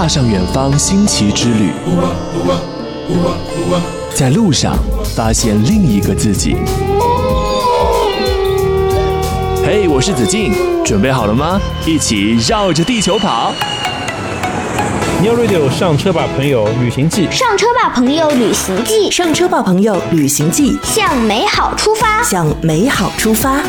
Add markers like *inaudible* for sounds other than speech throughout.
踏上远方新奇之旅，在路上发现另一个自己。嘿，我是子敬，准备好了吗？一起绕着地球跑。New Radio 上车吧，朋友，旅行记。上车吧，朋友，旅行记，上车吧，朋友，旅行记，向美好出发。向美好出发。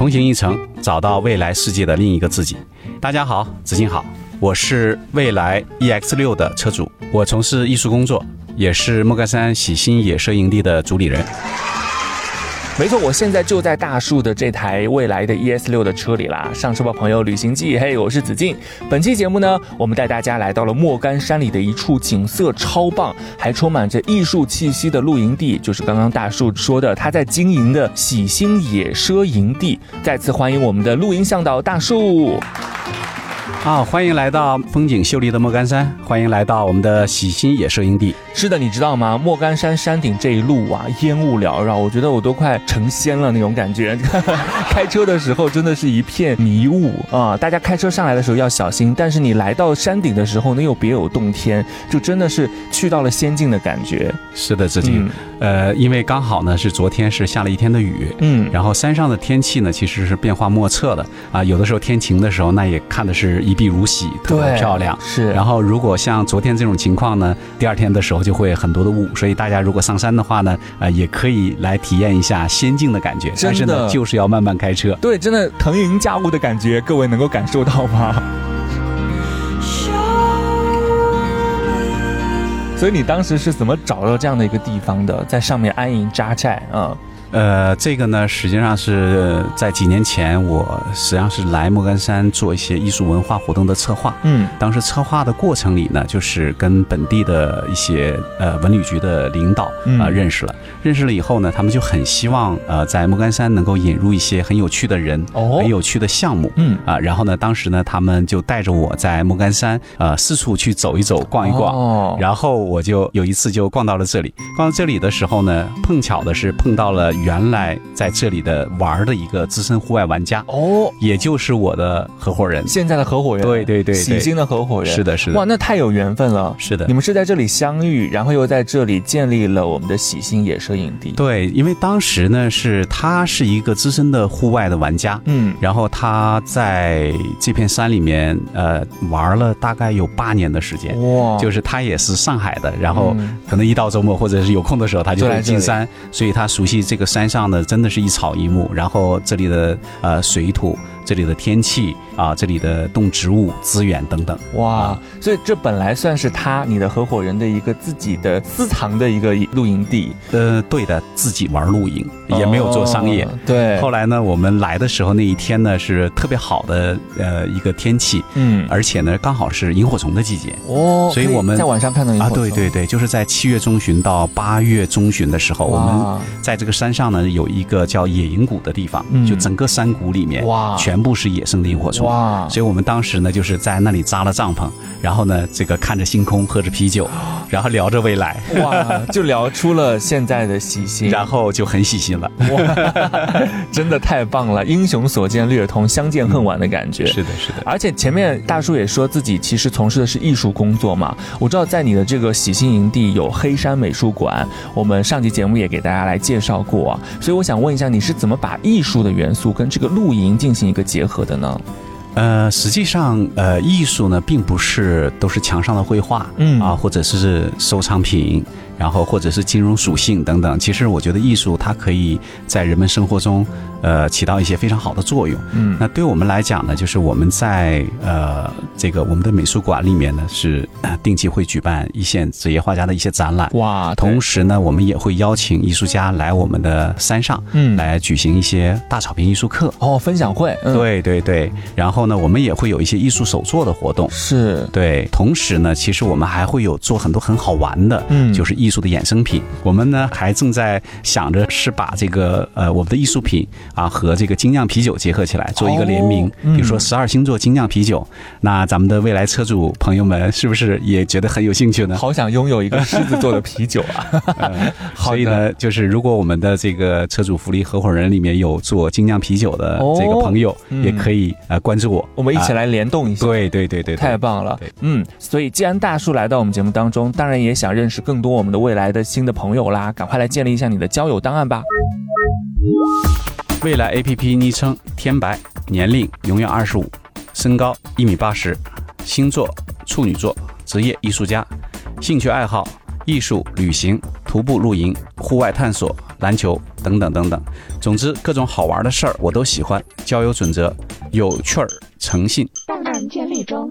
同行一程，找到未来世界的另一个自己。大家好，子敬好，我是未来 EX 六的车主，我从事艺术工作，也是莫干山喜新野摄营地的主理人。没错，我现在就在大树的这台蔚来的 ES 六的车里啦。上车吧，朋友，旅行记，嘿，我是子靖。本期节目呢，我们带大家来到了莫干山里的一处景色超棒，还充满着艺术气息的露营地，就是刚刚大树说的他在经营的喜星野奢营地。再次欢迎我们的露营向导大树。啊，欢迎来到风景秀丽的莫干山，欢迎来到我们的喜新野摄营地。是的，你知道吗？莫干山山顶这一路啊，烟雾缭绕，我觉得我都快成仙了那种感觉。*laughs* 开车的时候真的是一片迷雾啊！大家开车上来的时候要小心，但是你来到山顶的时候呢，又别有洞天，就真的是去到了仙境的感觉。是的，子敬，嗯呃，因为刚好呢是昨天是下了一天的雨，嗯，然后山上的天气呢其实是变化莫测的啊，有的时候天晴的时候，那也看的是一碧如洗，特别漂亮。是，然后，如果像昨天这种情况呢，第二天的时候就会很多的雾，所以大家如果上山的话呢，呃，也可以来体验一下仙境的感觉。但是真的呢，就是要慢慢开车。对，真的腾云驾雾的感觉，各位能够感受到吗？*laughs* 所以你当时是怎么找到这样的一个地方的，在上面安营扎寨啊？呃，这个呢，实际上是在几年前，我实际上是来莫干山做一些艺术文化活动的策划。嗯，当时策划的过程里呢，就是跟本地的一些呃文旅局的领导啊、认识了，认识了以后呢，他们就很希望呃在莫干山能够引入一些很有趣的人，哦。很有趣的项目。嗯。啊，然后呢，当时呢，他们就带着我在莫干山呃四处去走一走、逛一逛。哦。然后我就有一次就逛到了这里，逛到这里的时候呢，碰巧的是碰到了原来在这里的玩儿的一个资深户外玩家，哦，也就是我的合伙人。现在的合伙人，对对对对喜星的合伙人，是的，是的，哇，那太有缘分了。是的你。们是在这里相遇，然后又在这里建立了我们的喜星野摄影地。，对，因为当时呢是他是一个资深的户外的玩家，嗯，然后他在这片山里面呃玩了大概有八年的时间。哇，就是他也是上海的，然后嗯可能一到周末或者是有空的时候，他就会就来进山，所以他熟悉这个山上的真的是一草一木，然后这里的呃水土、这里的天气啊、这里的动植物资源等等。哇啊，所以这本来算是他你的合伙人的一个自己的私藏的一个露营地，呃，对的，自己玩露营，也没有做商业。哦对，后来呢，我们来的时候那一天呢是特别好的呃一个天气，嗯，而且呢刚好是萤火虫的季节。哦，所以我们在晚上看到萤火啊，虫对对对，就是在七月中旬到八月中旬的时候，我们在这个山上呢有一个叫野营谷的地方，嗯。就整个山谷里面哇。全部是野生的萤火虫。哇，所以我们当时呢，就是在那里扎了帐篷，然后呢，这个看着星空，喝着啤酒，*gasps* 然后聊着未来，哇，就聊出了现在的喜新，*laughs* 然后就很喜新了。哇，*laughs* 真的太棒了！英雄所见略同，相见恨晚的感觉。是的，是的。而且前面大叔也说自己其实从事的是艺术工作嘛，我知道在你的这个喜新营地有黑山美术馆，我们上期节目也给大家来介绍过啊，所以我想问一下，你是怎么把艺术的元素跟这个露营进行一个结合的呢？呃，实际上，呃，艺术呢，并不是都是墙上的绘画，嗯啊，或者是收藏品，然后或者是金融属性等等。其实我觉得艺术它可以在人们生活中，呃，起到一些非常好的作用。嗯那对我们来讲呢，就是我们在呃这个我们的美术馆里面呢，是、呃定期会举办一线职业画家的一些展览。哇，同时呢，我们也会邀请艺术家来我们的山上，嗯来举行一些大草坪艺术课。哦，分享会，嗯，对对对，然后呢，我们也会有一些艺术手作的活动。是，对，同时呢，其实我们还会有做很多很好玩的，嗯就是艺艺术的衍生品。我们呢还正在想着是把这个呃我们的艺术品啊和这个精酿啤酒结合起来做一个联名，嗯比如说十二星座精酿啤酒。那咱们的未来车主朋友们是不是也觉得很有兴趣呢？好想拥有一个狮子座的啤酒啊！*laughs* *laughs* 所以呢，就是如果我们的这个车主福利合伙人里面有做精酿啤酒的这个朋友，嗯也可以呃关注我，我们一起啊来联动一下。对对对对，对太棒了对，嗯，所以既然大叔来到我们节目当中，当然也想认识更多我们的未来的新的朋友啦，赶快来建立一下你的交友档案吧。未来 APP 昵称天白，年龄永远二十五，身高一米八十，星座处女座，职业艺术家，兴趣爱好艺术、旅行、徒步露营、户外探索、篮球等等等等。总之，各种好玩的事儿我都喜欢。交友准则：有趣儿、诚信。档案建立中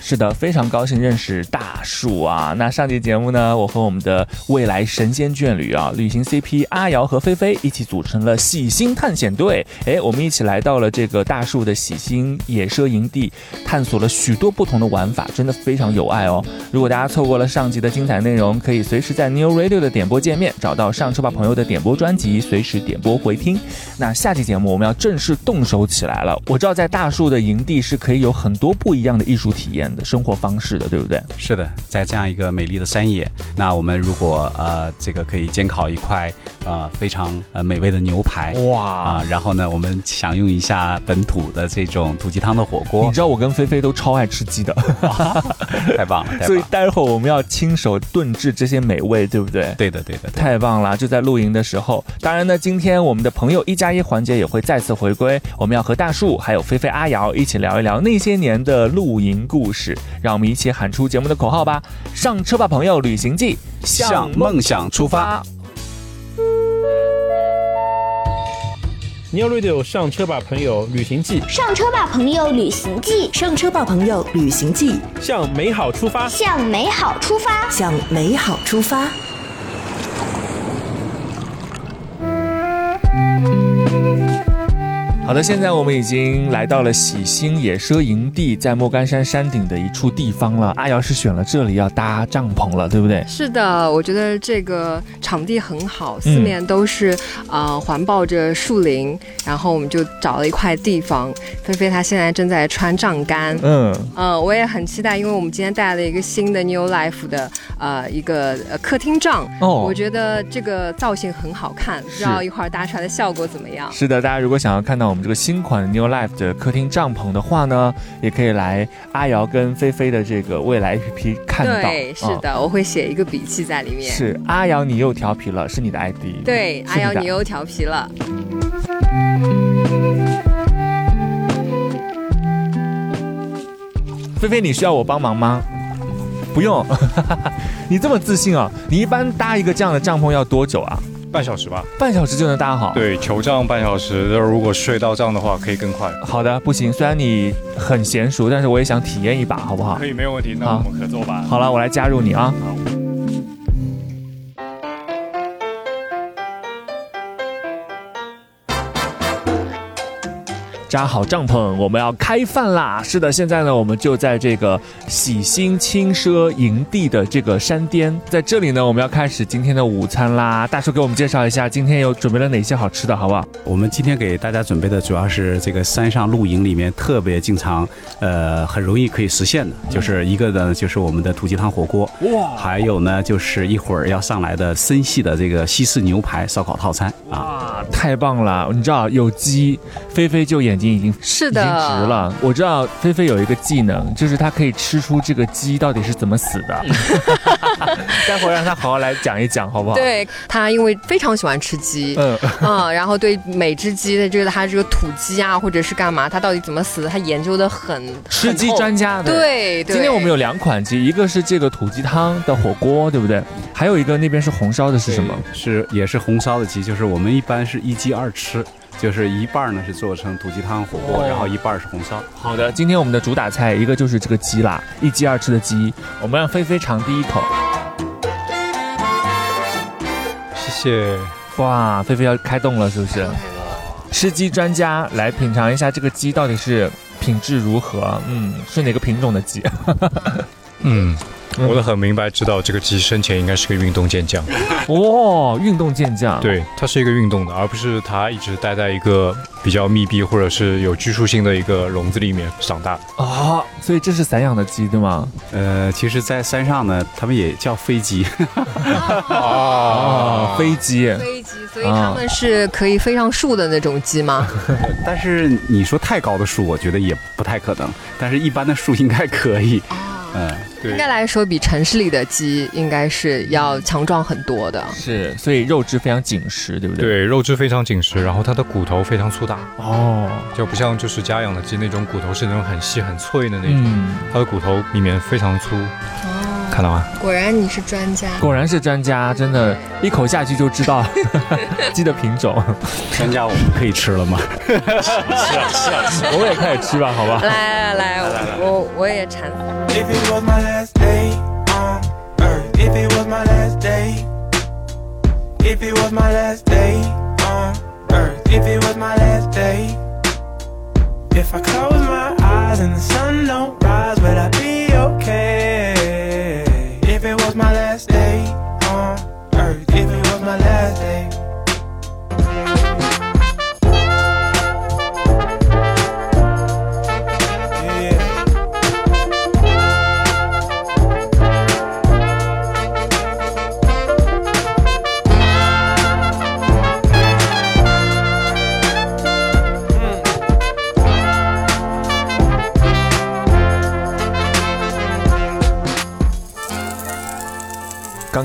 是的，非常高兴认识大树啊！那上期节目呢，我和我们的未来神仙眷侣啊，旅行 CP 阿瑶和菲菲一起组成了喜星探险队。哎，我们一起来到了这个大树的喜星野奢营地，探索了许多不同的玩法，真的非常有爱哦。如果大家错过了上集的精彩内容，可以随时在 New Radio 的点播界面找到上车吧朋友的点播专辑，随时点播回听。那下期节目我们要正式动手起来了。我知道在大树的营地是可以有很多不一样的艺术体验的生活方式的，对不对？是的，在这样一个美丽的山野，那我们如果呃这个可以煎烤一块呃非常呃美味的牛排。哇啊，然后呢，我们享用一下本土的这种土鸡汤的火锅你，知道我跟菲菲都超爱吃鸡的，*laughs* 太棒了，*laughs* 太所以！待会儿我们要亲手炖制这些美味，对不对？对的，对的，对的。太棒了！就在露营的时候，当然呢，今天我们的朋友一加一环节也会再次回归，我们要和大树还有菲菲、阿瑶一起聊一聊那些年的露营故事。让我们一起喊出节目的口号吧！上车吧，朋友！旅行记，向梦想出发。New Radio 上车吧，朋友，旅行记上车吧，朋友，旅行记，上车吧，朋友，旅行记，向美好出发。向美好出发。向美好出发。好的，现在我们已经来到了喜星野奢营地，在莫干山山顶的一处地方了。阿瑶是选了这里要搭帐篷了，对不对？是的，我觉得这个场地很好，嗯四面都是呃环抱着树林，然后我们就找了一块地方。菲菲她现在正在穿帐杆，嗯，呃，我也很期待，因为我们今天带了一个新的 New Life 的呃一个呃客厅帐，哦我觉得这个造型很好看，不知道一会儿搭出来的效果怎么样？是的，大家如果想要看到我们这个新款 New Life 的客厅帐篷的话呢，也可以来阿瑶跟菲菲的这个未来 APP 看到。对，是嗯的，我会写一个笔记在里面。是阿瑶，你又调皮了，是你的 ID。对，阿瑶你又调皮了。菲菲，你需要我帮忙吗？不用，*laughs* 你这么自信啊？你一般搭一个这样的帐篷要多久啊？半小时吧。半小时就能搭好？，对，球帐半小时，如果睡到账的话，可以更快。好的，不行，虽然你很娴熟，但是我也想体验一把，好不好可？以，没有问题。那我们合作吧。好了，我来加入你啊。扎好帐篷，我们要开饭啦！是的，现在呢，我们就在这个喜新轻奢营地的这个山巅，在这里呢，我们要开始今天的午餐啦。大叔给我们介绍一下，今天有准备了哪些好吃的，好不好？我们今天给大家准备的主要是这个山上露营里面特别经常，呃，很容易可以实现的，就是一个呢就是我们的土鸡汤火锅，哇还有呢就是一会儿要上来的森系的这个西式牛排烧烤套餐啊。啊，太棒了！你知道有鸡，菲菲就眼睛已经是已经直的，了。我知道菲菲有一个技能，就是她可以吃出这个鸡到底是怎么死的。*laughs* 待会儿让她好好来讲一讲，好不好？，对她因为非常喜欢吃鸡，嗯，嗯，然后对每只鸡的这个它这个土鸡啊，或者是干嘛，它到底怎么死的，她研究的很吃鸡。专家。对，对今天我们有两款鸡，一个是这个土鸡汤的火锅，对不对？还有一个那边是红烧的，是什么？是也是红烧的鸡，就是我们一般是一鸡二吃，就是一半呢是做成土鸡汤火锅，哦然后一半是红烧。好的，今天我们的主打菜一个就是这个鸡啦，一鸡二吃的鸡，我们让菲菲尝第一口。谢谢。哇，菲菲要开动了，是不是？吃鸡专家来品尝一下这个鸡到底是品质如何？嗯，是哪个品种的鸡？*laughs* 嗯，我都很明白知道这个鸡生前应该是个运动健将。哦，运动健将，，对，它是一个运动的，而不是它一直待在一个比较密闭或者是有拘束性的一个笼子里面长大。啊，所以这是散养的鸡对吗？呃，其实，在山上呢，他们也叫飞机。*laughs* 哦，飞机，飞机，所以他们是可以飞上树的那种鸡吗？但是你说太高的树，我觉得也不太可能。但是一般的树应该可以。嗯，对。应该来说，比城市里的鸡应该是要强壮很多的。是，所以肉质非常紧实，对不对？。对，肉质非常紧实，然后它的骨头非常粗大，哦，就不像就是家养的鸡那种骨头是那种很细很脆的那种，嗯，它的骨头里面非常粗，哦，看到吗？果然你是专家。果然是专家，真的，一口下去就知道鸡的 *laughs* 品种。专家，我们可以吃了吗？我们也开始吃吧，好吧？来来来，我我也馋。If it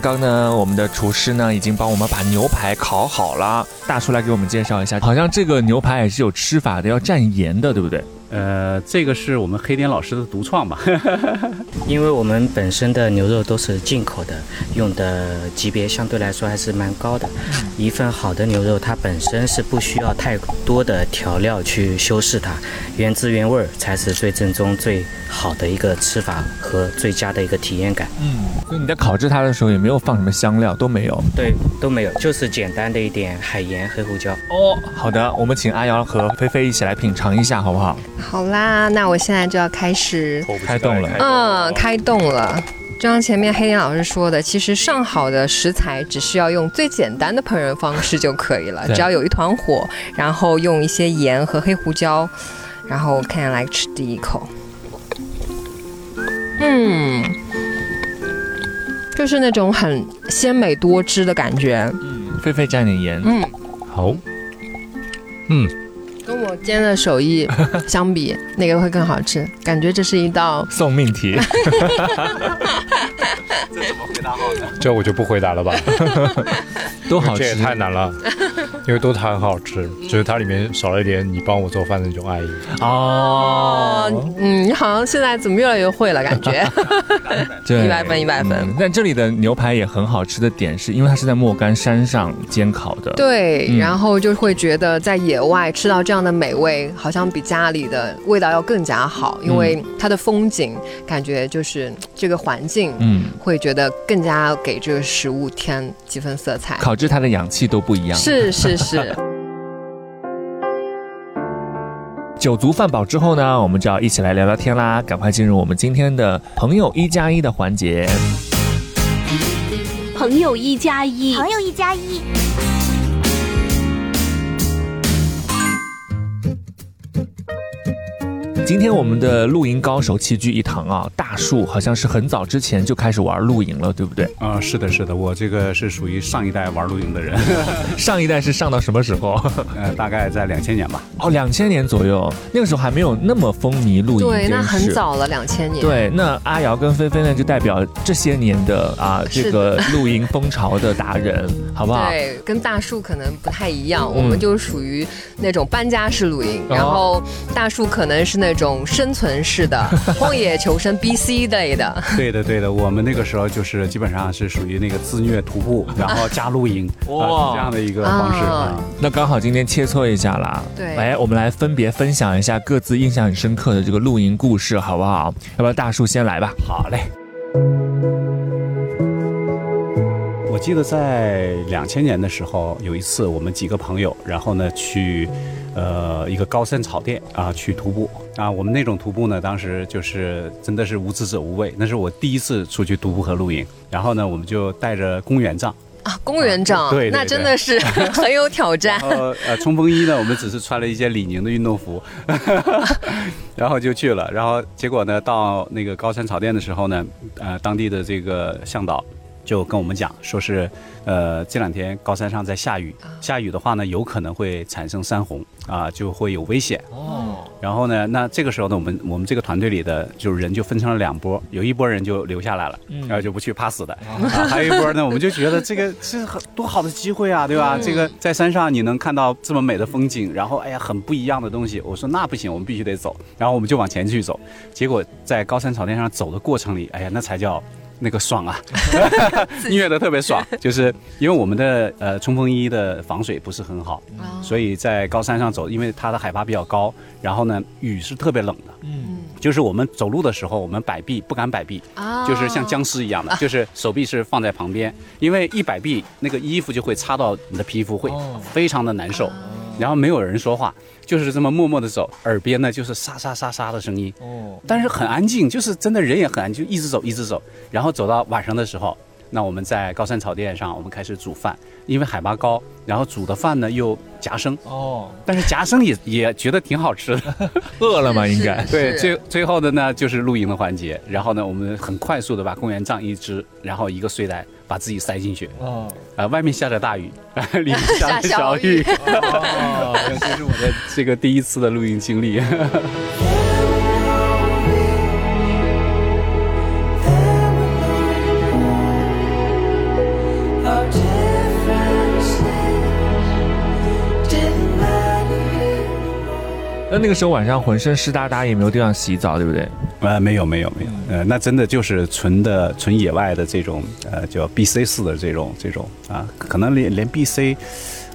刚呢，我们的厨师呢已经帮我们把牛排烤好了。大叔来给我们介绍一下，好像这个牛排也是有吃法的，要蘸盐的，对不对？呃，这个是我们黑点老师的独创吧？因为我们本身的牛肉都是进口的，用的级别相对来说还是蛮高的。一份好的牛肉，它本身是不需要太多的调料去修饰它，原汁原味儿才是最正宗、最好的一个吃法和最佳的一个体验感。嗯，所以你在烤制它的时候也没有放什么香料，都没有。对，都没有，就是简单的一点海盐、黑胡椒。哦，好的，我们请阿瑶和菲菲一起来品尝一下，好不好？好啦，那我现在就要开始，开动了嗯，开动了。就像前面黑田老师说的，其实上好的食材只需要用最简单的烹饪方式就可以了，只要有一团火，然后用一些盐和黑胡椒，然后看来吃第一口，嗯，就是那种很鲜美多汁的感觉，嗯，菲菲蘸点盐。嗯，好，嗯，跟我煎的手艺相比，哪个会更好吃？感觉这是一道送命题，*laughs* *laughs* 这怎么回答好呢？这我就不回答了吧，*laughs* 都好吃这也。太难了，因为都很好吃，只是它里面少了一点你帮我做饭的那种爱意。哦，嗯，你好像现在怎么越来越会了，感觉。*laughs* 对一百分一百分嗯但这里的牛排也很好吃的点是，因为它是在莫干山上煎烤的。对，嗯然后就会觉得在野外吃到这样的美味，好像比家里的味道要更加好，因为它的风景感觉就是这个环境，嗯，会觉得更加给这个食物添几分色彩。烤制它的氧气都不一样。是是是，*laughs* 酒足饭饱之后呢，我们就要一起来聊聊天啦。赶快进入我们今天的朋友一加一的环节。朋友一加一，朋友一加一。今天我们的露营高手齐聚一堂啊！大树好像是很早之前就开始玩露营了，对不对？啊、是的，是的，我这个是属于上一代玩露营的人，*laughs* 上一代是上到什么时候？*laughs* 呃，大概在两千年吧。哦，两千年左右，那个时候还没有那么风靡露营对，那很。早了，两千年。对，那阿瑶跟菲菲呢，就代表这些年的啊这个露营风潮的达人，*laughs* 好不好？对，跟大树可能不太一样，嗯我们就属于那种搬家式露营，哦然后大树可能是那种生存式的 *laughs* 荒野求生 BC 类的。对的，对的，我们那个时候就是基本上是属于那个自虐徒步，*laughs* 然后加露营，哇啊是这样的一个方式啊啊。那刚好今天切磋一下啦。对来，我们来分别分享一下各自印象很深刻的这个露营故事，好不好？要不要大树先来吧。好嘞。我记得在两千年的时候，有一次我们几个朋友，然后呢去呃一个高山草甸啊去徒步啊。我们那种徒步呢，当时就是真的是无知者无畏，那是我第一次出去徒步和露营。然后呢，我们就带着公园帐。啊，公园杖，对对那真的是 *laughs* 很有挑战。然后呃，冲锋衣呢，我们只是穿了一件李宁的运动服，*laughs* 然后就去了。然后结果呢，到那个高山草甸的时候呢，呃，当地的这个向导就跟我们讲，说是呃这两天高山上在下雨，下雨的话呢，有可能会产生山洪啊，就会有危险。哦，然后呢，那这个时候呢，我们我们这个团队里的就是人就分成了两波，有一波人就留下来了，然后就不去怕死的，啊，*laughs* 还有一波呢，我们就觉得这个是很多好的机会啊，对吧？这个在山上你能看到这么美的风景，然后哎呀很不一样的东西，我说那不行，我们必须得走，然后我们就往前去走，结果在高山草甸上走的过程里，哎呀那才叫。那个爽啊，*laughs* 虐的特别爽，就是因为我们的呃冲锋衣的防水不是很好，所以在高山上走，因为它的海拔比较高，然后呢雨是特别冷的，嗯，就是我们走路的时候，我们摆臂不敢摆臂，啊就是像僵尸一样的，就是手臂是放在旁边，因为一摆臂，那个衣服就会擦到你的皮肤，会哦。非常的难受。然后没有人说话，就是这么默默的走，耳边呢就是沙沙沙沙的声音，哦，但是很安静，就是真的人也很安静，就一直走一直走，然后走到晚上的时候，那我们在高山草甸上，我们开始煮饭，因为海拔高，然后煮的饭呢又夹生，哦，但是夹生也也觉得挺好吃的。*laughs* 饿了嘛？应该对，最最后的呢就是露营的环节，然后呢，我们很快速的把公园帐一支，然后一个睡袋把自己塞进去，哦，啊、外面下着大雨，*laughs* 里面下着小小雨，哦，*laughs* 这是我的这个第一次的露营经历。那那个时候晚上浑身湿哒哒，也没有地方洗澡，对不对？呃，没有没有没有，呃，那真的就是纯的纯野外的这种呃叫 BC 四的这种这种啊，可能连连 BC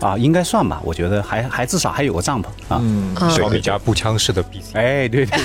啊应该算吧，我觉得还还至少还有个帐篷啊。嗯，小米加步枪式的 B 哎，对对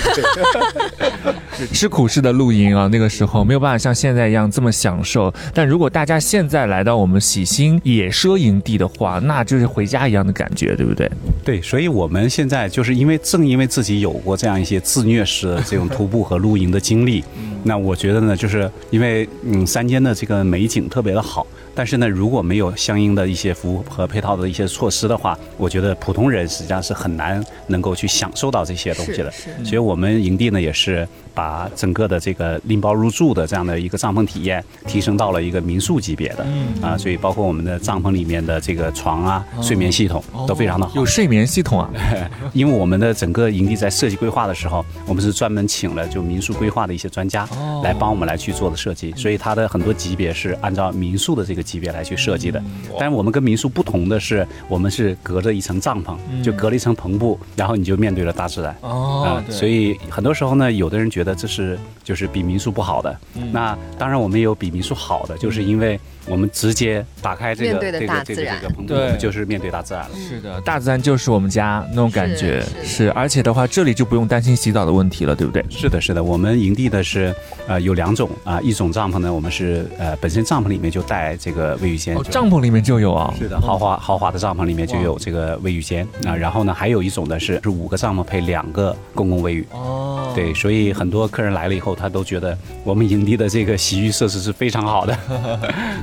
对，*laughs* 吃苦式的露营啊，那个时候没有办法像现在一样这么享受。但如果大家现在来到我们喜新野奢营地的话，那就是回家一样的感觉，对不对？对，所以我们现在就是因为正因为自己有过这样一些自虐式的这种徒步和露营的经历，那我觉得呢，就是因为嗯山间的这个美景特别的好，但是呢，如果没有相应的一些服务和配套的一些措施的话，我觉得普通人实际上是很难能够去享受到这些东西的。所以我们营地呢也是把整个的这个拎包入住的这样的一个帐篷体验提升到了一个民宿级别的，啊，所以包括我们的帐篷里面的这个床啊、睡眠系统都非常的好。有睡眠系统啊，*laughs* 因为我们的整个营地在设计规划的时候，我们是专门请了就民宿规划的一些专家哦。来帮我们来去做的设计，所以它的很多级别是按照民宿的这个级别来去设计的。但是我们跟民宿不同的是，我们是隔着一层帐篷，就隔了一层篷布，然后你就面对了大自然。哦啊，所以很多时候呢，有的人觉得这是就是比民宿不好的。那当然我们也有比民宿好的，就是因为我们直接打开这个面对的这个这个大自然这个篷布，对我们就是面对大自然了。是的，大自然就是我们家那种感觉，是是，而且的话，这里就不用担心洗澡的问题了，对不对？是的，是的，我们营地的是呃有两种啊、一种帐篷呢，我们是呃本身帐篷里面就带这个卫浴间，哦，帐篷里面就有啊，是的，豪华豪华的帐篷里面就有这个卫浴间啊、然后呢，还有一种呢是是五个帐篷配两个公共卫浴。哦，对，所以很多客人来了以后，他都觉得我们营地的这个洗浴设施是非常好的。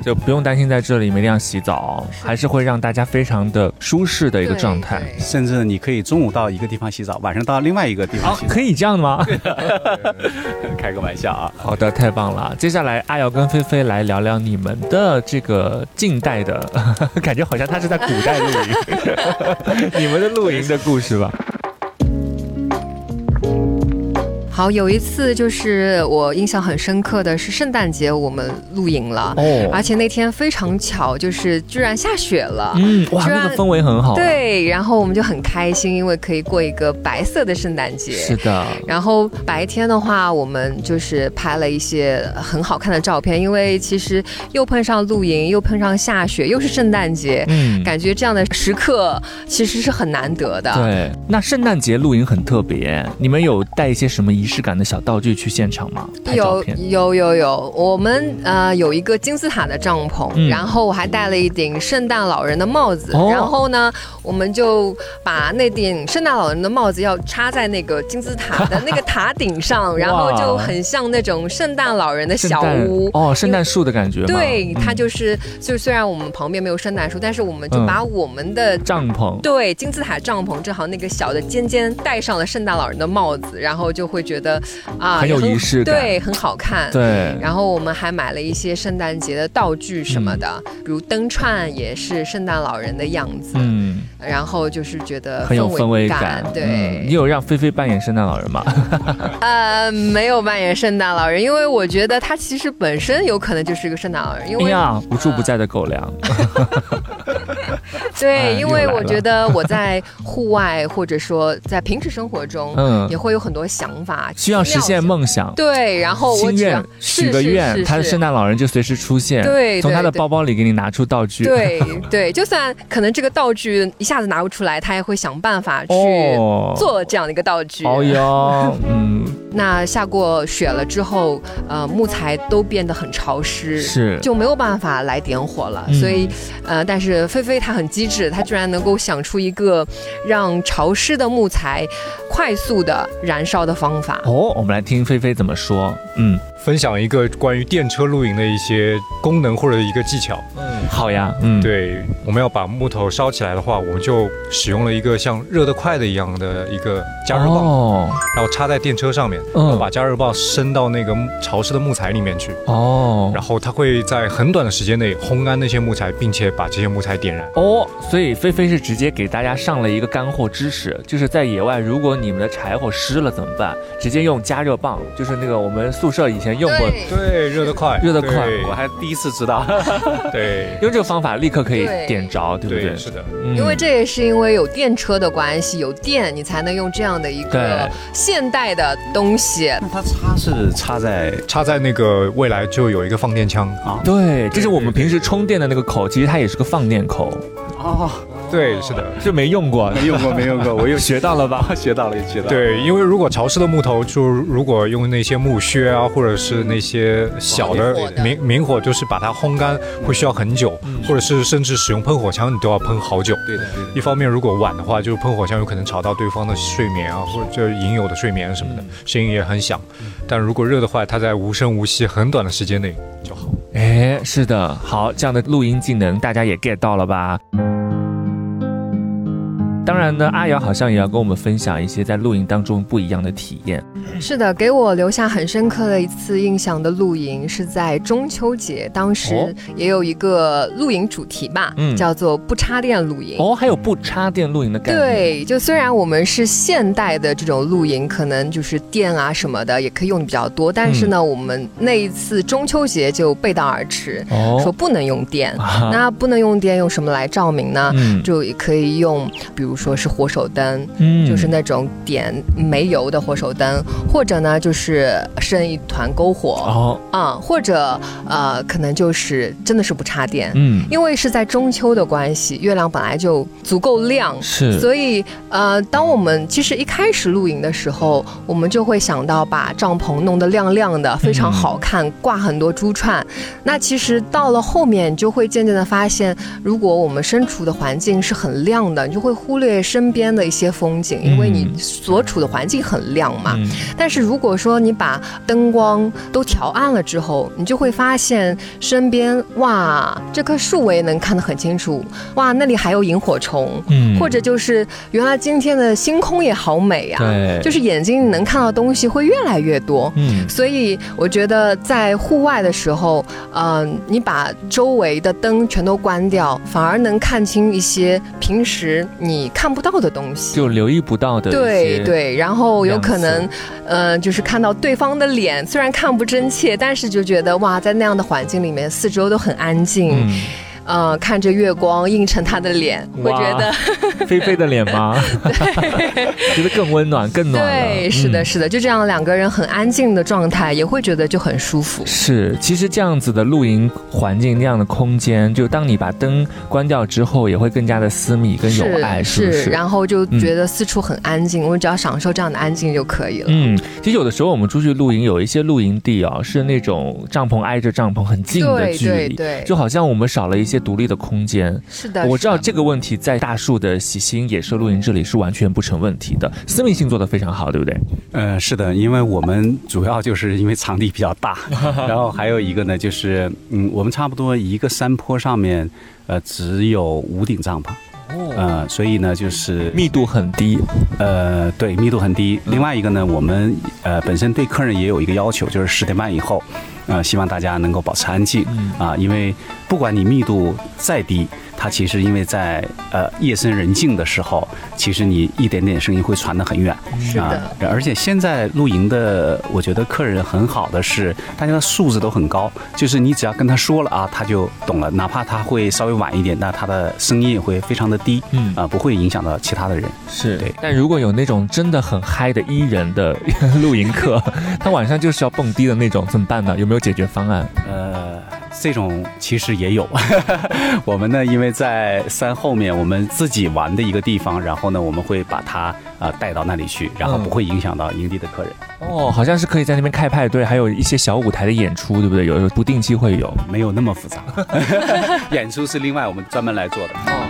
*laughs* 就不用担心在这里没地方洗澡，还是会让大家非常的舒适的一个状态。甚至你可以中午到一个地方洗澡，晚上到另外一个地方啊洗，澡。可以这样的吗？*laughs* 开个玩笑啊。好的，太棒了！接下来阿瑶跟菲菲来聊聊你们的这个近代的，*laughs* 感觉好像他是在古代露营，*laughs* 你们的露营的故事吧。好，有一次就是我印象很深刻的是圣诞节我们露营了，哦而且那天非常巧，就是居然下雪了。嗯，哇，那个氛围很好。，对，然后我们就很开心，因为可以过一个白色的圣诞节。是的，然后白天的话，我们就是拍了一些很好看的照片，因为其实又碰上露营，又碰上下雪，又是圣诞节，嗯，感觉这样的时刻其实是很难得的。对。那圣诞节露营很特别，你们有带一些什么仪式感的小道具去现场吗？拍照有片？有有有，我们呃有一个金字塔的帐篷，嗯然后我还戴了一顶圣诞老人的帽子，哦然后呢，我们就把那顶圣诞老人的帽子要插在那个金字塔的那个塔顶上，*laughs* 然后就很像那种圣诞老人的小屋。哦，圣诞树的感觉吗？对，它嗯就是，就虽然我们旁边没有圣诞树，但是我们就嗯把我们的帐篷。对，金字塔帐篷正好那个小的尖尖戴上了圣诞老人的帽子，然后就会觉得啊，很有也仪式感对，很好看。对，然后我们还买了一些圣诞节的道具什么的，比如灯串也是圣诞老人的样子，嗯，然后就是觉得很有氛围感。对你，有让菲菲扮演圣诞老人吗？*laughs* 呃，没有扮演圣诞老人，因为我觉得他其实本身有可能就是一个圣诞老人，因为、哎呀，无处不在的狗粮。*laughs* 对，哎因为我觉得我在户外或者说在平时生活中，嗯也会有很多想法，需要实现梦想。对，然后心愿许个愿，他的圣诞老人就随时出现，对对从他的包包里给你拿出道具，对 *laughs* 对，就算可能这个道具一下子拿不出来，他也会想办法去哦做这样的一个道具。哦哟，*laughs* 嗯，那下过雪了之后，呃，木材都变得很潮湿，是就没有办法来点火了。嗯所以，呃，但是菲菲她很机智，她居然能够想出一个让潮湿的木材快速的燃烧的方法。哦，我们来听菲菲怎么说。嗯，分享一个关于电车露营的一些功能或者一个技巧。嗯好呀，嗯，，对，我们要把木头烧起来的话，我们就使用了一个像热得快的一样的一个加热棒，哦然后插在电车上面，嗯然后把加热棒伸到那个潮湿的木材里面去，哦然后它会在很短的时间内烘干那些木材，并且把这些木材点燃。哦，所以菲菲是直接给大家上了一个干货知识，就是在野外，如果你们的柴火湿了怎么办？直接用加热棒，就是那个我们宿舍以前用过，对。对，热得快，热得快。我还第一次知道。*laughs* 对。用这个方法立刻可以点着，对不对？对，是的。嗯。因为这也是因为有电车的关系，有电你才能用这样的一个现代的东西。那它插是？插在插在那个未来就有一个放电枪。啊，对，这是我们平时充电的那个口，其实它也是个放电口，哦，对，是的。就没用过，没用过，没用过，我又 *laughs* 学到了吧？学到了，学到了。对，因为如果潮湿的木头，就如果用那些木屑啊，或者是那些小的明明明火，就是把它烘干，会需要很久，或者是甚至使用喷火枪，你都要喷好久。对的，对的。一方面，如果晚的话，就是喷火枪有可能吵到对方的睡眠啊，或者就是引友的睡眠什么的，声音也很响。但如果热的话，它在无声无息、很短的时间内就好。哎，是的，好，这样的录音技能大家也 get 到了吧？当然呢，阿瑶好像也要跟我们分享一些在露营当中不一样的体验。是的，给我留下很深刻的一次印象的露营是在中秋节，当哦时也有一个露营主题吧，嗯叫做不插电露营。哦，还有不插电露营的概念。，对，就虽然我们是现代的这种露营，可能就是电啊什么的也可以用的比较多，但是呢，我们那一次中秋节就背道而驰，说哦，不能用电。啊那不能用电，用什么来照明呢？嗯就也可以用，比如说是火手灯，嗯就是那种点煤油的火手灯，或者呢就是生一团篝火，哦，啊、或者呃可能就是真的是不插电，嗯，因为是在中秋的关系，月亮本来就足够亮。是，所以，呃，当我们其实一开始露营的时候，我们就会想到把帐篷弄得亮亮的，非常好看，挂很多珠串。那其实到了后面，你就会渐渐的发现，如果我们身处的环境是很亮的，你就会忽略身边的一些风景，因为你所处的环境很亮嘛。嗯。但是如果说你把灯光都调暗了之后，你就会发现身边哇，这棵树我也能看得很清楚，哇，那里还有萤火虫，嗯。或者就是原来今天的星空也好美呀、对。就是眼睛能看到的东西会越来越多。嗯。所以我觉得在户外的时候，嗯、你把周围的灯全都关掉，反而能看清一些平时你看不到的东西。就留意不到的对对，然后有可能，呃，就是看到对方的脸，虽然看不真切，但是就觉得哇，在那样的环境里面，四周都很安静。嗯呃看着月光映成他的脸，会觉得 *laughs* 菲菲的脸吗？*laughs* *laughs* 觉得更温暖，更暖。对，是的，嗯是的，就这样两个人很安静的状态，也会觉得就很舒服。是，其实这样子的露营环境，那样的空间，就当你把灯关掉之后，也会更加的私密跟有爱，是不是？然后就觉得四处很安静，我们只要享受这样的安静就可以了。嗯，其实有的时候我们出去露营，有一些露营地哦，是那种帐篷挨着帐篷很近的对距离，对对就好像我们少了一些独立的空间。是的，我知道这个问题在大树的喜星野兽露营这里是完全不成问题的，私密性做得非常好，对不对？呃，是的，因为我们主要就是因为场地比较大，*laughs* 然后还有一个呢，就是嗯，我们差不多一个山坡上面，呃，只有五顶帐篷。呃，所以呢，就是密度很低，呃，对，密度很低。另外一个呢，我们呃本身对客人也有一个要求，就是十点半以后，呃，希望大家能够保持安静啊、因为不管你密度再低，它其实因为在呃夜深人静的时候，其实你一点点声音会传得很远。是的啊，而且现在露营的，我觉得客人很好的是，大家的素质都很高，就是你只要跟他说了啊，他就懂了，哪怕他会稍微晚一点，那他的声音也会非常的低，嗯啊，不会影响到其他的人。是对。但如果有那种真的很嗨的 E 人的露营客，他晚上就是要蹦迪的那种，怎么办呢？有没有解决方案？呃，这种其实也有。*laughs* 我们呢，因为在山后面，我们自己玩的一个地方，然后呢，我们会把它呃带到那里去，然后嗯不会影响到营地的客人。哦，好像是可以在那边开派对，还有一些小舞台的演出，对不对？有时候不定期会有。没有那么复杂，*laughs* 演出是另外我们专门来做的。哦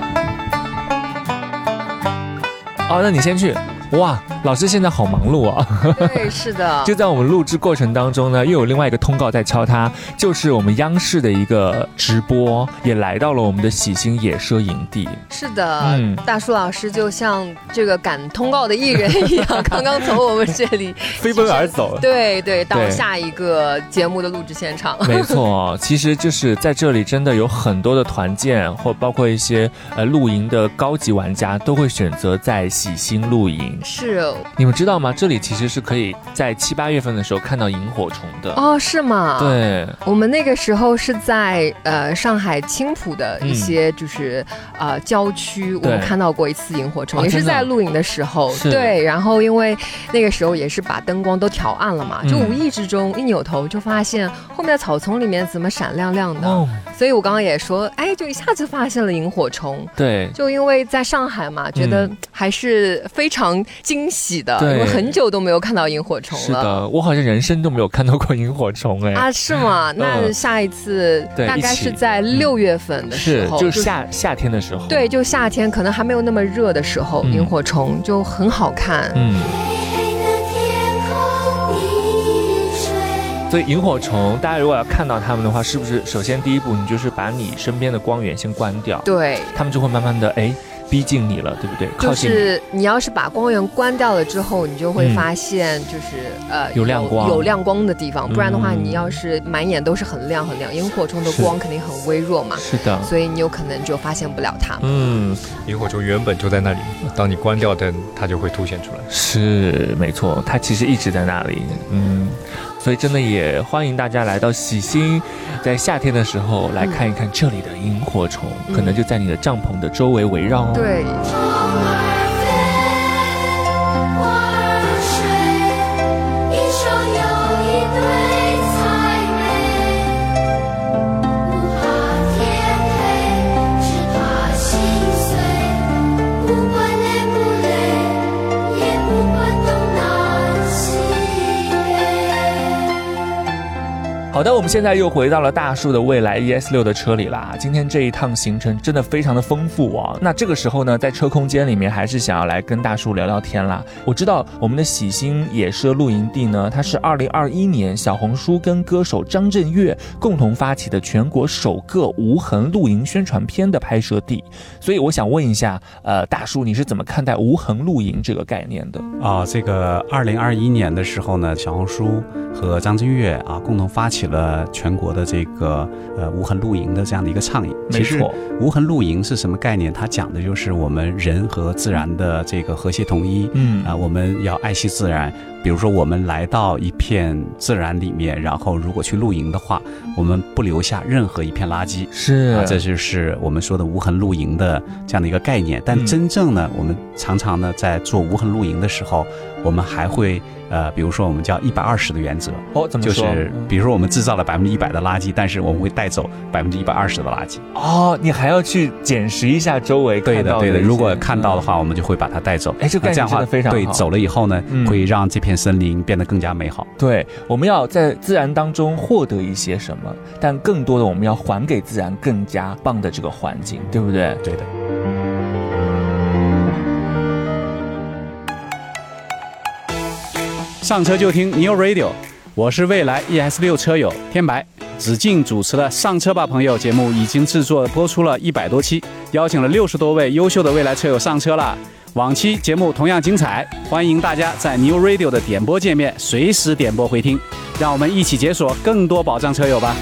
哦，那你先去。*laughs* 哇，老师现在好忙碌啊！对，是的，*laughs* 就在我们录制过程当中呢，又有另外一个通告在敲他，就是我们央视的一个直播也来到了我们的喜星野奢营地。是的，嗯大树老师就像这个赶通告的艺人一样，刚刚从我们这里 *laughs* 飞奔而走。对对，到下一个节目的录制现场。没错，其实就是在这里，真的有很多的团建，或包括一些呃露营的高级玩家，都会选择在喜星露营。是哦你们知道吗？这里其实是可以在七八月份的时候看到萤火虫的。哦，是吗？。对，我们那个时候是在呃上海青浦的一些就是、呃郊区，我们看到过一次萤火虫，也是在露营的时候。是对，然后因为那个时候也是把灯光都调暗了嘛，就嗯无意之中一扭头就发现后面的草丛里面怎么闪亮亮的，哦，所以我刚刚也说，哎，就一下子发现了萤火虫。对，就因为在上海嘛，觉得还是非常惊喜的，对因为很久都没有看到萤火虫了。是的，我好像人生都没有看到过萤火虫哎。啊，是吗？那嗯下一次对大概是在六月份的时候，是就是夏夏天的时候。对，就夏天可能还没有那么热的时候，嗯萤火虫就很好看。嗯。所以萤火虫，大家如果要看到它们的话，是不是首先第一步，你就是把你身边的光源先关掉，对，它们就会慢慢的哎逼近你了，对不对？靠就近你。是你要是把光源关掉了之后，你就会嗯发现就是、呃有亮光有亮光的地方，不然的话，嗯你要是满眼都是很亮很亮，萤火虫的光肯定很微弱嘛，是的，所以你有可能就发现不了它。嗯，萤火虫原本就在那里，当你关掉灯，它就会凸显出来。是没错，它其实一直在那里，嗯，所以真的也欢迎大家来到喜星，在夏天的时候来看一看这里的萤火虫，可能就在你的帐篷的周围围绕哦。对。好的，我们现在又回到了大树的未来 ES 六的车里啦。今天这一趟行程真的非常的丰富啊。那这个时候呢，在车空间里面还是想要来跟大树聊聊天啦。我知道我们的喜星野奢露营地呢，它是二零二一年小红书跟歌手张震岳共同发起的全国首个无痕露营宣传片的拍摄地。所以我想问一下，呃，大叔你是怎么看待无痕露营这个概念的？啊，这个二零二一年的时候呢，小红书和张震岳啊共同发起了了全国的这个呃无痕露营的这样的一个倡议。没错无痕露营是什么概念？它讲的就是我们人和自然的这个和谐统一。嗯啊，我们要爱惜自然，比如说我们来到一片自然里面，然后如果去露营的话，我们不留下任何一片垃圾。是啊，这就是我们说的无痕露营的这样的一个概念。但嗯真正呢，我们常常呢在做无痕露营的时候，我们还会呃，比如说我们叫一百二十的原则，哦，怎么就？是比如说我们制造了百分之一百的垃圾，但是我们会带走百分之一百二十的垃圾。哦，你还要去捡拾一下周围对的，对的。如果看到的话，我们就会把它带走。哎这个概念那这样的话真的非常好对，走了以后呢嗯，会让这片森林变得更加美好。对，我们要在自然当中获得一些什么，但更多的我们要还给自然更加棒的这个环境，对不对？对的。上车就听 New Radio，我是蔚来 ES 六车友天白。子敬主持的《上车吧朋友》节目已经制作播出了一百多期，邀请了六十多位优秀的蔚来车友上车啦。往期节目同样精彩，欢迎大家在 New Radio 的点播界面随时点播回听，让我们一起解锁更多宝藏车友吧。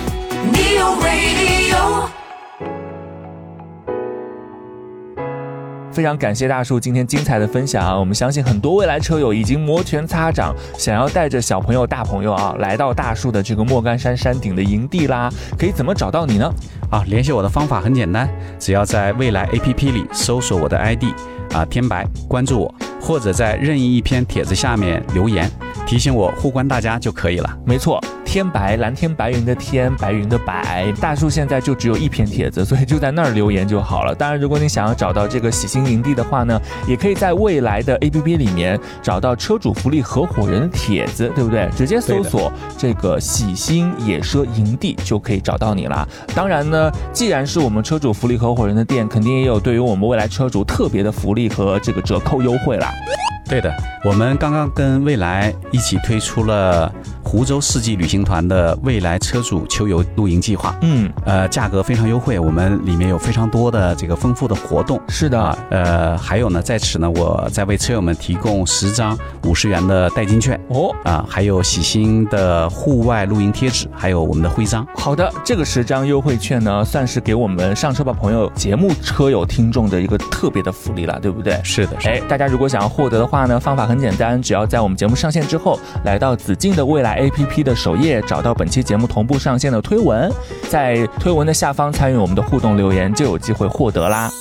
非常感谢大树今天精彩的分享啊！我们相信很多未来车友已经摩拳擦掌，想要带着小朋友、大朋友啊，来到大树的这个莫干山山顶的营地啦。可以怎么找到你呢？啊，联系我的方法很简单，只要在未来 APP 里搜索我的 ID 啊天白，关注我，或者在任意一篇帖子下面留言，提醒我互关大家就可以了。没错，天白蓝天白云的天，白云的白。大树现在就只有一篇帖子，所以就在那儿留言就好了。当然，如果你想要找到这个喜新营地的话呢，也可以在未来的 APP 里面找到车主福利合伙人的帖子，对不对？直接搜索这个喜新野奢营地就可以找到你啦。当然呢，既然是我们车主福利合伙人的店，肯定也有对于我们未来车主特别的福利和这个折扣优惠啦。对的，我们刚刚跟未来一起推出了湖州世纪旅行团的未来车主秋游露营计划。嗯，呃，价格非常优惠，我们里面有非常多的这个丰富的活动。是的，啊，呃，还有呢，在此呢，我在为车友们提供十张五十元的代金券哦，啊，还有喜新的户外露营贴纸，还有我们的徽章。好的，这个十张优惠券呢，算是给我们上车吧朋友节目车友听众的一个特别的福利了，对不对？是的，是的哎，大家如果想要获得的话呢，方法很简单，只要在我们节目上线之后，来到子敬的未来 APP 的首页，找到本期节目同步上线的推文，在推文的下方参与我们的互动留言，就有机会获得啦。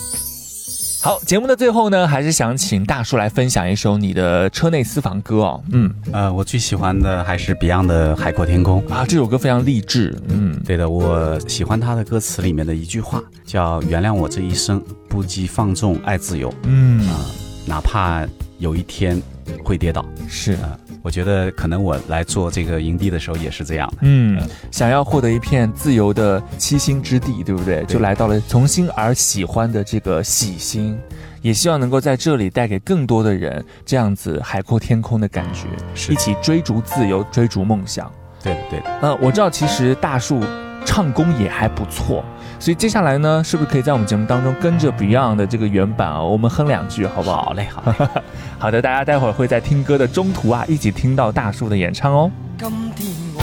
好，节目的最后呢，还是想请大叔来分享一首你的车内私房歌哦。嗯，呃，我最喜欢的还是 Beyond 的《海阔天空》啊，这首歌非常励志。嗯，对的，我喜欢他的歌词里面的一句话，叫“原谅我这一生不羁放纵爱自由”。嗯啊、哪怕有一天会跌倒，是啊、我觉得可能我来做这个营地的时候也是这样的。嗯，想要获得一片自由的栖心之地，对不对？就来到了从心而喜欢的这个喜心，也希望能够在这里带给更多的人这样子海阔天空的感觉，是一起追逐自由，追逐梦想。对的，对的。嗯，我知道其实大树唱功也还不错，所以接下来呢，是不是可以在我们节目当中跟着 Beyond 的这个原版啊，我们哼两句，好不好？好嘞，好嘞。*laughs* 好的，大家待会儿会在听歌的中途啊，一起听到大树的演唱哦。今天我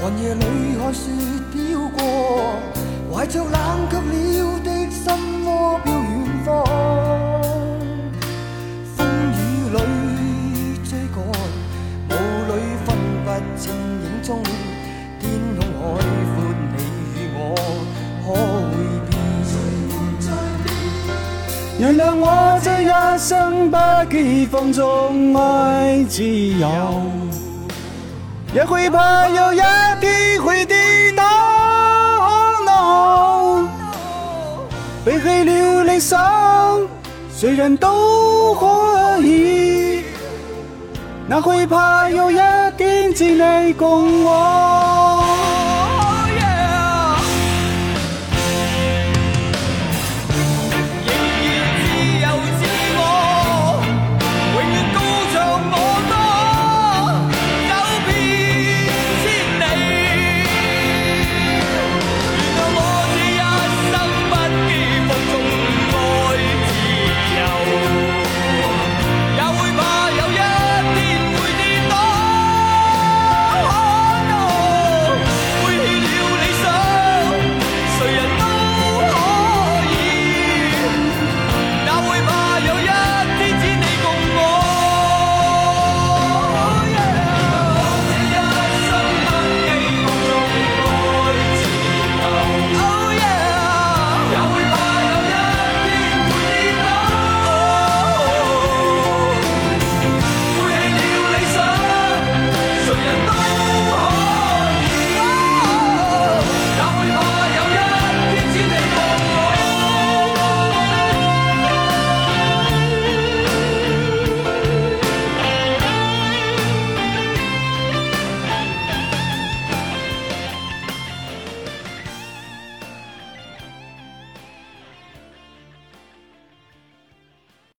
寒夜里看雪飄過，懷着冷卻了的心窩飄遠方。風雨裏追趕，霧裏分不清影蹤。變？原諒我這一生不羁放縱愛自由，也会怕有一天會跌倒。Oh no，背棄了理想，誰人都可以，哪会怕有一天只你共我？